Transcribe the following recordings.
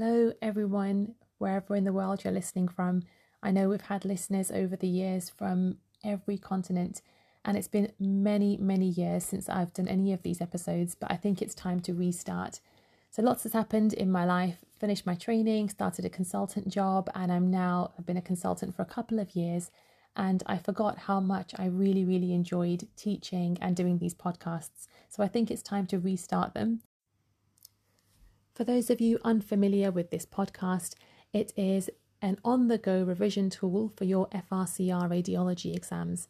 Hello, everyone, wherever in the world you're listening from. I know we've had listeners over the years from every continent, and it's been many, many years since I've done any of these episodes, but I think it's time to restart. So, lots has happened in my life. Finished my training, started a consultant job, and I'm now, I've been a consultant for a couple of years. And I forgot how much I really, really enjoyed teaching and doing these podcasts. So, I think it's time to restart them. For those of you unfamiliar with this podcast, it is an on the go revision tool for your FRCR radiology exams.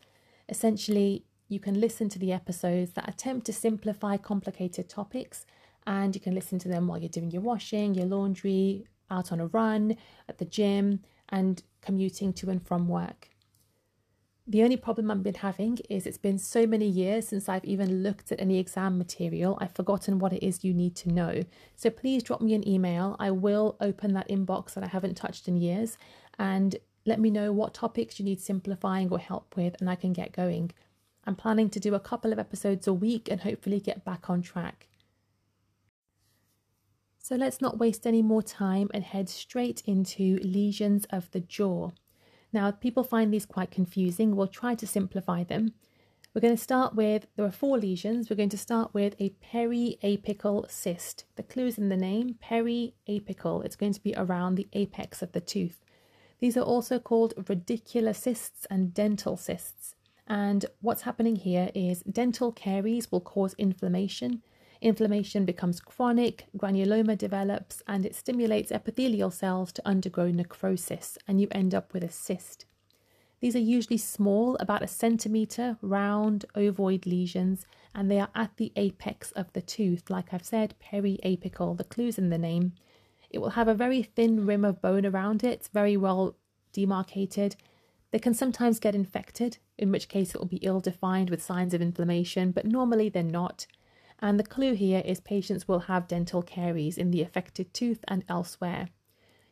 Essentially, you can listen to the episodes that attempt to simplify complicated topics, and you can listen to them while you're doing your washing, your laundry, out on a run, at the gym, and commuting to and from work. The only problem I've been having is it's been so many years since I've even looked at any exam material, I've forgotten what it is you need to know. So please drop me an email. I will open that inbox that I haven't touched in years and let me know what topics you need simplifying or help with, and I can get going. I'm planning to do a couple of episodes a week and hopefully get back on track. So let's not waste any more time and head straight into lesions of the jaw. Now, people find these quite confusing. We'll try to simplify them. We're going to start with, there are four lesions. We're going to start with a periapical cyst. The clue is in the name, periapical. It's going to be around the apex of the tooth. These are also called radicular cysts and dental cysts. And what's happening here is dental caries will cause inflammation. Inflammation becomes chronic, granuloma develops, and it stimulates epithelial cells to undergo necrosis, and you end up with a cyst. These are usually small, about a centimetre, round, ovoid lesions, and they are at the apex of the tooth. Like I've said, periapical, the clue's in the name. It will have a very thin rim of bone around it, very well demarcated. They can sometimes get infected, in which case it will be ill defined with signs of inflammation, but normally they're not. And the clue here is patients will have dental caries in the affected tooth and elsewhere.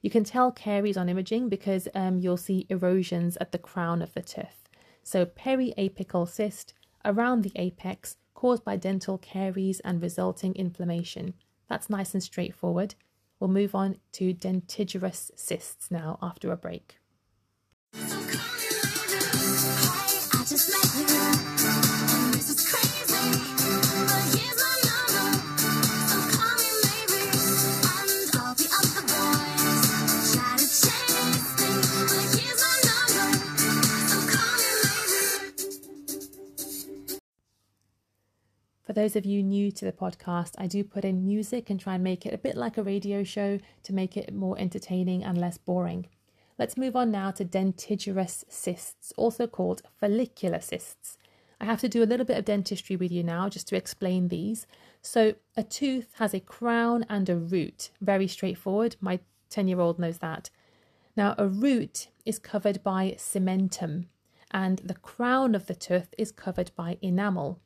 You can tell caries on imaging because um, you'll see erosions at the crown of the tooth. So, periapical cyst around the apex caused by dental caries and resulting inflammation. That's nice and straightforward. We'll move on to dentigerous cysts now after a break. Those of you new to the podcast, I do put in music and try and make it a bit like a radio show to make it more entertaining and less boring. Let's move on now to dentigerous cysts, also called follicular cysts. I have to do a little bit of dentistry with you now just to explain these. So, a tooth has a crown and a root. Very straightforward. My 10 year old knows that. Now, a root is covered by cementum, and the crown of the tooth is covered by enamel.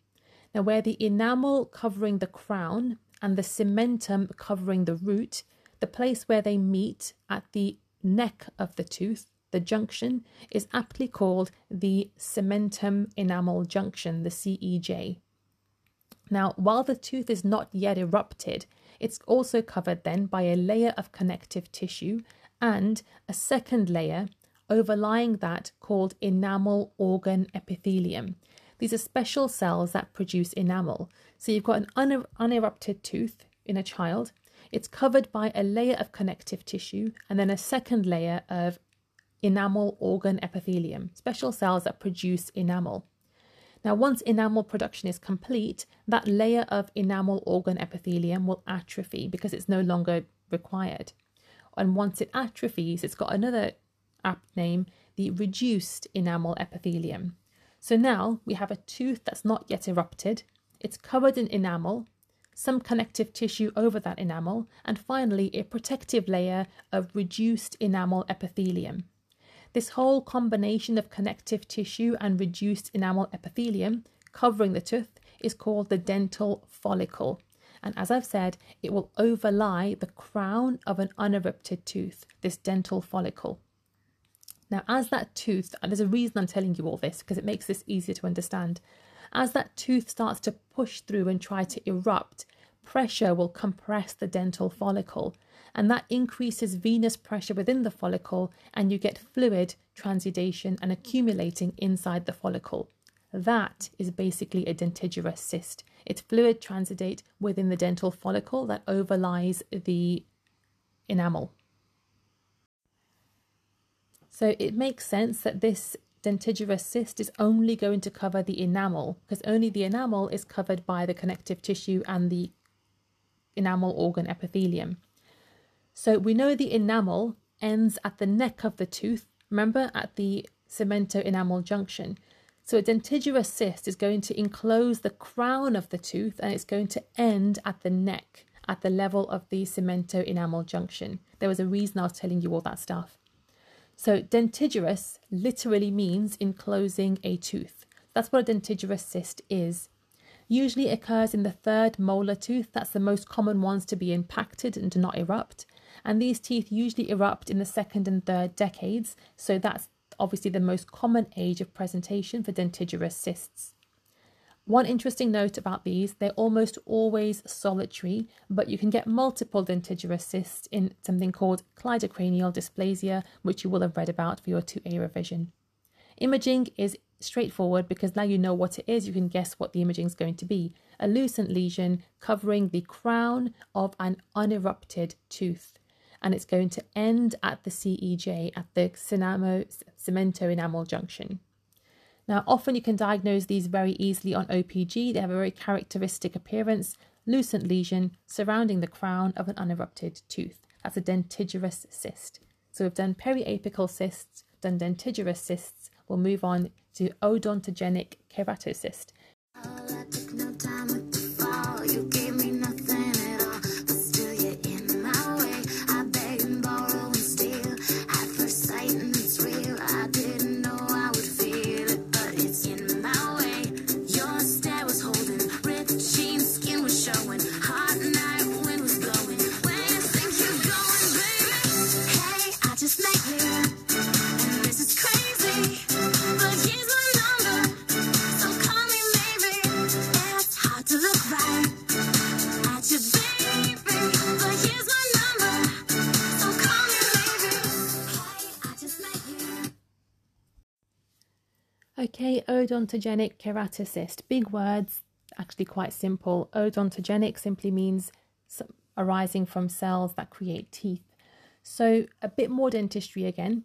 Now, where the enamel covering the crown and the cementum covering the root, the place where they meet at the neck of the tooth, the junction, is aptly called the cementum enamel junction, the CEJ. Now, while the tooth is not yet erupted, it's also covered then by a layer of connective tissue and a second layer overlying that called enamel organ epithelium. These are special cells that produce enamel. So you've got an un- unerupted tooth in a child. It's covered by a layer of connective tissue and then a second layer of enamel organ epithelium, special cells that produce enamel. Now, once enamel production is complete, that layer of enamel organ epithelium will atrophy because it's no longer required. And once it atrophies, it's got another apt name, the reduced enamel epithelium. So now we have a tooth that's not yet erupted, it's covered in enamel, some connective tissue over that enamel, and finally a protective layer of reduced enamel epithelium. This whole combination of connective tissue and reduced enamel epithelium covering the tooth is called the dental follicle. And as I've said, it will overlie the crown of an unerupted tooth, this dental follicle. Now, as that tooth, and there's a reason I'm telling you all this because it makes this easier to understand. As that tooth starts to push through and try to erupt, pressure will compress the dental follicle, and that increases venous pressure within the follicle, and you get fluid transudation and accumulating inside the follicle. That is basically a dentigerous cyst. It's fluid transudate within the dental follicle that overlies the enamel. So it makes sense that this dentigerous cyst is only going to cover the enamel because only the enamel is covered by the connective tissue and the enamel organ epithelium. So we know the enamel ends at the neck of the tooth, remember at the cemento enamel junction. So a dentigerous cyst is going to enclose the crown of the tooth and it's going to end at the neck at the level of the cemento enamel junction. There was a reason I was telling you all that stuff. So dentigerous literally means enclosing a tooth. That's what a dentigerous cyst is. Usually occurs in the third molar tooth. That's the most common ones to be impacted and to not erupt. And these teeth usually erupt in the second and third decades. So that's obviously the most common age of presentation for dentigerous cysts. One interesting note about these, they're almost always solitary, but you can get multiple dentigerous cysts in something called cleidocranial dysplasia, which you will have read about for your 2A revision. Imaging is straightforward because now you know what it is, you can guess what the imaging is going to be. A lucent lesion covering the crown of an unerupted tooth and it's going to end at the CEJ at the cemento enamel junction. Now, often you can diagnose these very easily on OPG. They have a very characteristic appearance, lucent lesion surrounding the crown of an unerupted tooth. That's a dentigerous cyst. So we've done periapical cysts, done dentigerous cysts. We'll move on to odontogenic keratocyst. Odontogenic keratocyst. Big words, actually quite simple. Odontogenic simply means arising from cells that create teeth. So a bit more dentistry again.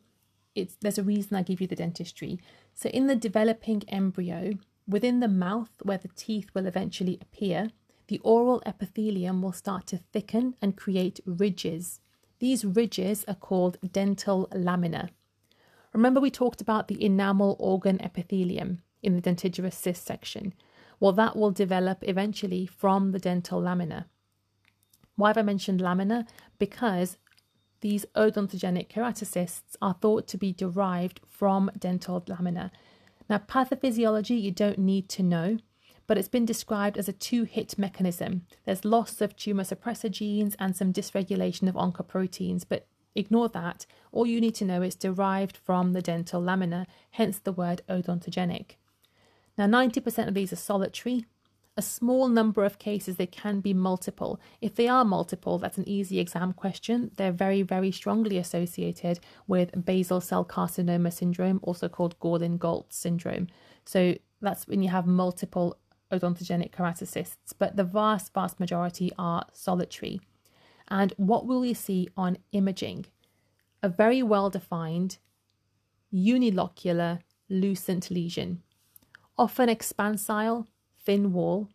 It's there's a reason I give you the dentistry. So in the developing embryo, within the mouth where the teeth will eventually appear, the oral epithelium will start to thicken and create ridges. These ridges are called dental lamina. Remember, we talked about the enamel organ epithelium in the dentigerous cyst section. Well, that will develop eventually from the dental lamina. Why have I mentioned lamina? Because these odontogenic keratocysts are thought to be derived from dental lamina. Now, pathophysiology you don't need to know, but it's been described as a two hit mechanism. There's loss of tumor suppressor genes and some dysregulation of oncoproteins, but Ignore that. All you need to know is derived from the dental lamina, hence the word odontogenic. Now, 90% of these are solitary. A small number of cases, they can be multiple. If they are multiple, that's an easy exam question. They're very, very strongly associated with basal cell carcinoma syndrome, also called Gorlin-Goltz syndrome. So that's when you have multiple odontogenic keratocysts, but the vast, vast majority are solitary. And what will you see on imaging? A very well defined unilocular lucent lesion, often expansile, thin wall.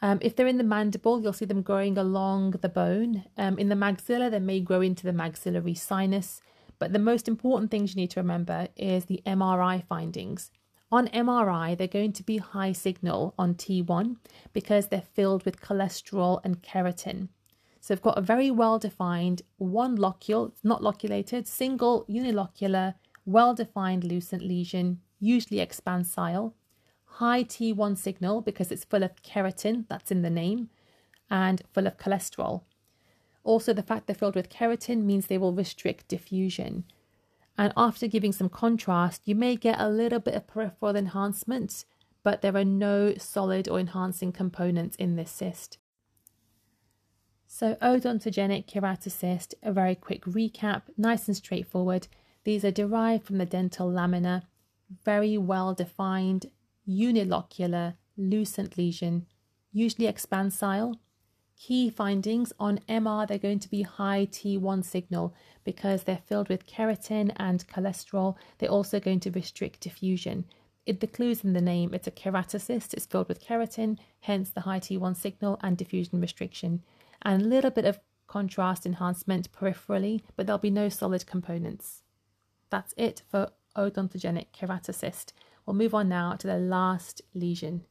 Um, if they're in the mandible, you'll see them growing along the bone. Um, in the maxilla, they may grow into the maxillary sinus. But the most important things you need to remember is the MRI findings. On MRI, they're going to be high signal on T1 because they're filled with cholesterol and keratin. So they've got a very well defined one locule, not loculated, single unilocular, well defined lucent lesion, usually expansile, high T1 signal because it's full of keratin, that's in the name, and full of cholesterol. Also, the fact they're filled with keratin means they will restrict diffusion. And after giving some contrast, you may get a little bit of peripheral enhancement, but there are no solid or enhancing components in this cyst. So, odontogenic keratocyst, a very quick recap, nice and straightforward. These are derived from the dental lamina, very well defined, unilocular, lucent lesion, usually expansile. Key findings on MR, they're going to be high T1 signal because they're filled with keratin and cholesterol. They're also going to restrict diffusion. It, the clues in the name, it's a keratocyst, it's filled with keratin, hence the high T1 signal and diffusion restriction. And a little bit of contrast enhancement peripherally, but there'll be no solid components. That's it for odontogenic keratocyst. We'll move on now to the last lesion.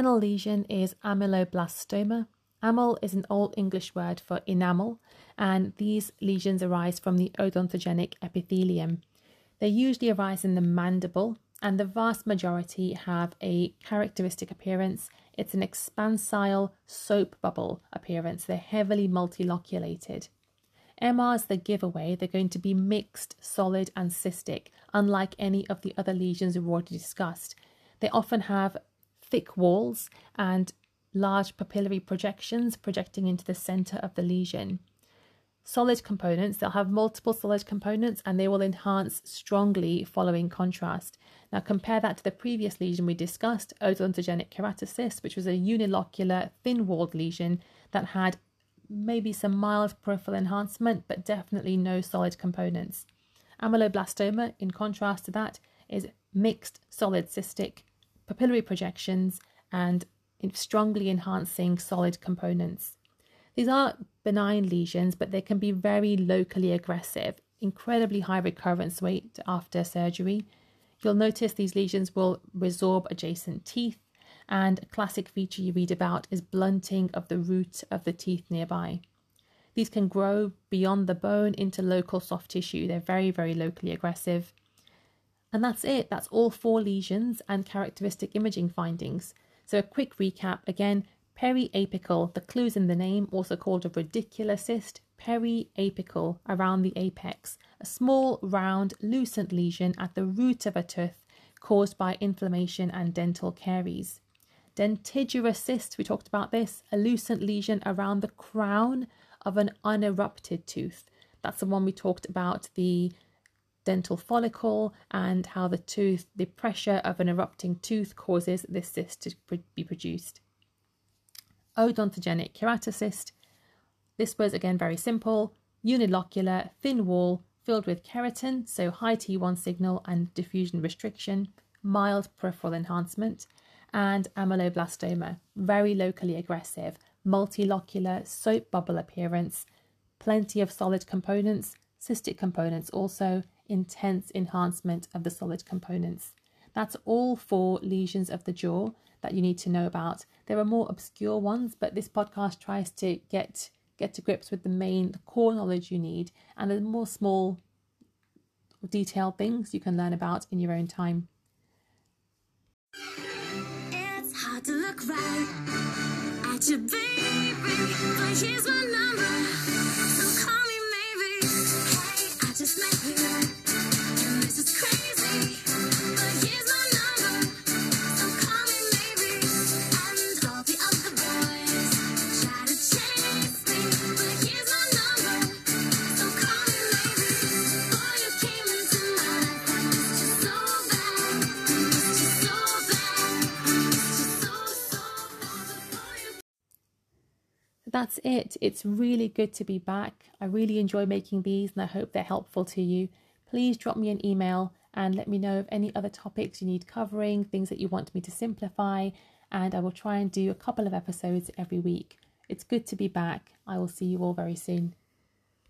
Final lesion is ameloblastoma. Amel is an Old English word for enamel, and these lesions arise from the odontogenic epithelium. They usually arise in the mandible, and the vast majority have a characteristic appearance. It's an expansile soap bubble appearance. They're heavily multiloculated. MR is the giveaway. They're going to be mixed, solid, and cystic, unlike any of the other lesions we've already discussed. They often have thick walls and large papillary projections projecting into the center of the lesion. Solid components, they'll have multiple solid components and they will enhance strongly following contrast. Now, compare that to the previous lesion we discussed, odontogenic keratocyst, which was a unilocular, thin walled lesion that had maybe some mild peripheral enhancement, but definitely no solid components. Ameloblastoma, in contrast to that, is mixed solid cystic papillary projections, and strongly enhancing solid components. These are benign lesions, but they can be very locally aggressive, incredibly high recurrence rate after surgery. You'll notice these lesions will resorb adjacent teeth, and a classic feature you read about is blunting of the root of the teeth nearby. These can grow beyond the bone into local soft tissue. They're very, very locally aggressive. And that's it. That's all four lesions and characteristic imaging findings. So a quick recap again, periapical, the clues in the name, also called a radicular cyst, periapical around the apex, a small, round, lucent lesion at the root of a tooth caused by inflammation and dental caries. Dentigerous cyst, we talked about this, a lucent lesion around the crown of an unerupted tooth. That's the one we talked about, the dental follicle and how the tooth, the pressure of an erupting tooth causes this cyst to be produced. Odontogenic keratocyst. This was again very simple, unilocular, thin wall filled with keratin, so high T1 signal and diffusion restriction, mild peripheral enhancement, and ameloblastoma, very locally aggressive, multilocular soap bubble appearance, plenty of solid components, cystic components also, intense enhancement of the solid components. That's all four lesions of the jaw that you need to know about. There are more obscure ones, but this podcast tries to get get to grips with the main the core knowledge you need and the more small detailed things you can learn about in your own time. It's hard to look right at your baby, but here's my number. So call me maybe. Hey, I just met you. That's it. It's really good to be back. I really enjoy making these and I hope they're helpful to you. Please drop me an email and let me know of any other topics you need covering, things that you want me to simplify, and I will try and do a couple of episodes every week. It's good to be back. I will see you all very soon.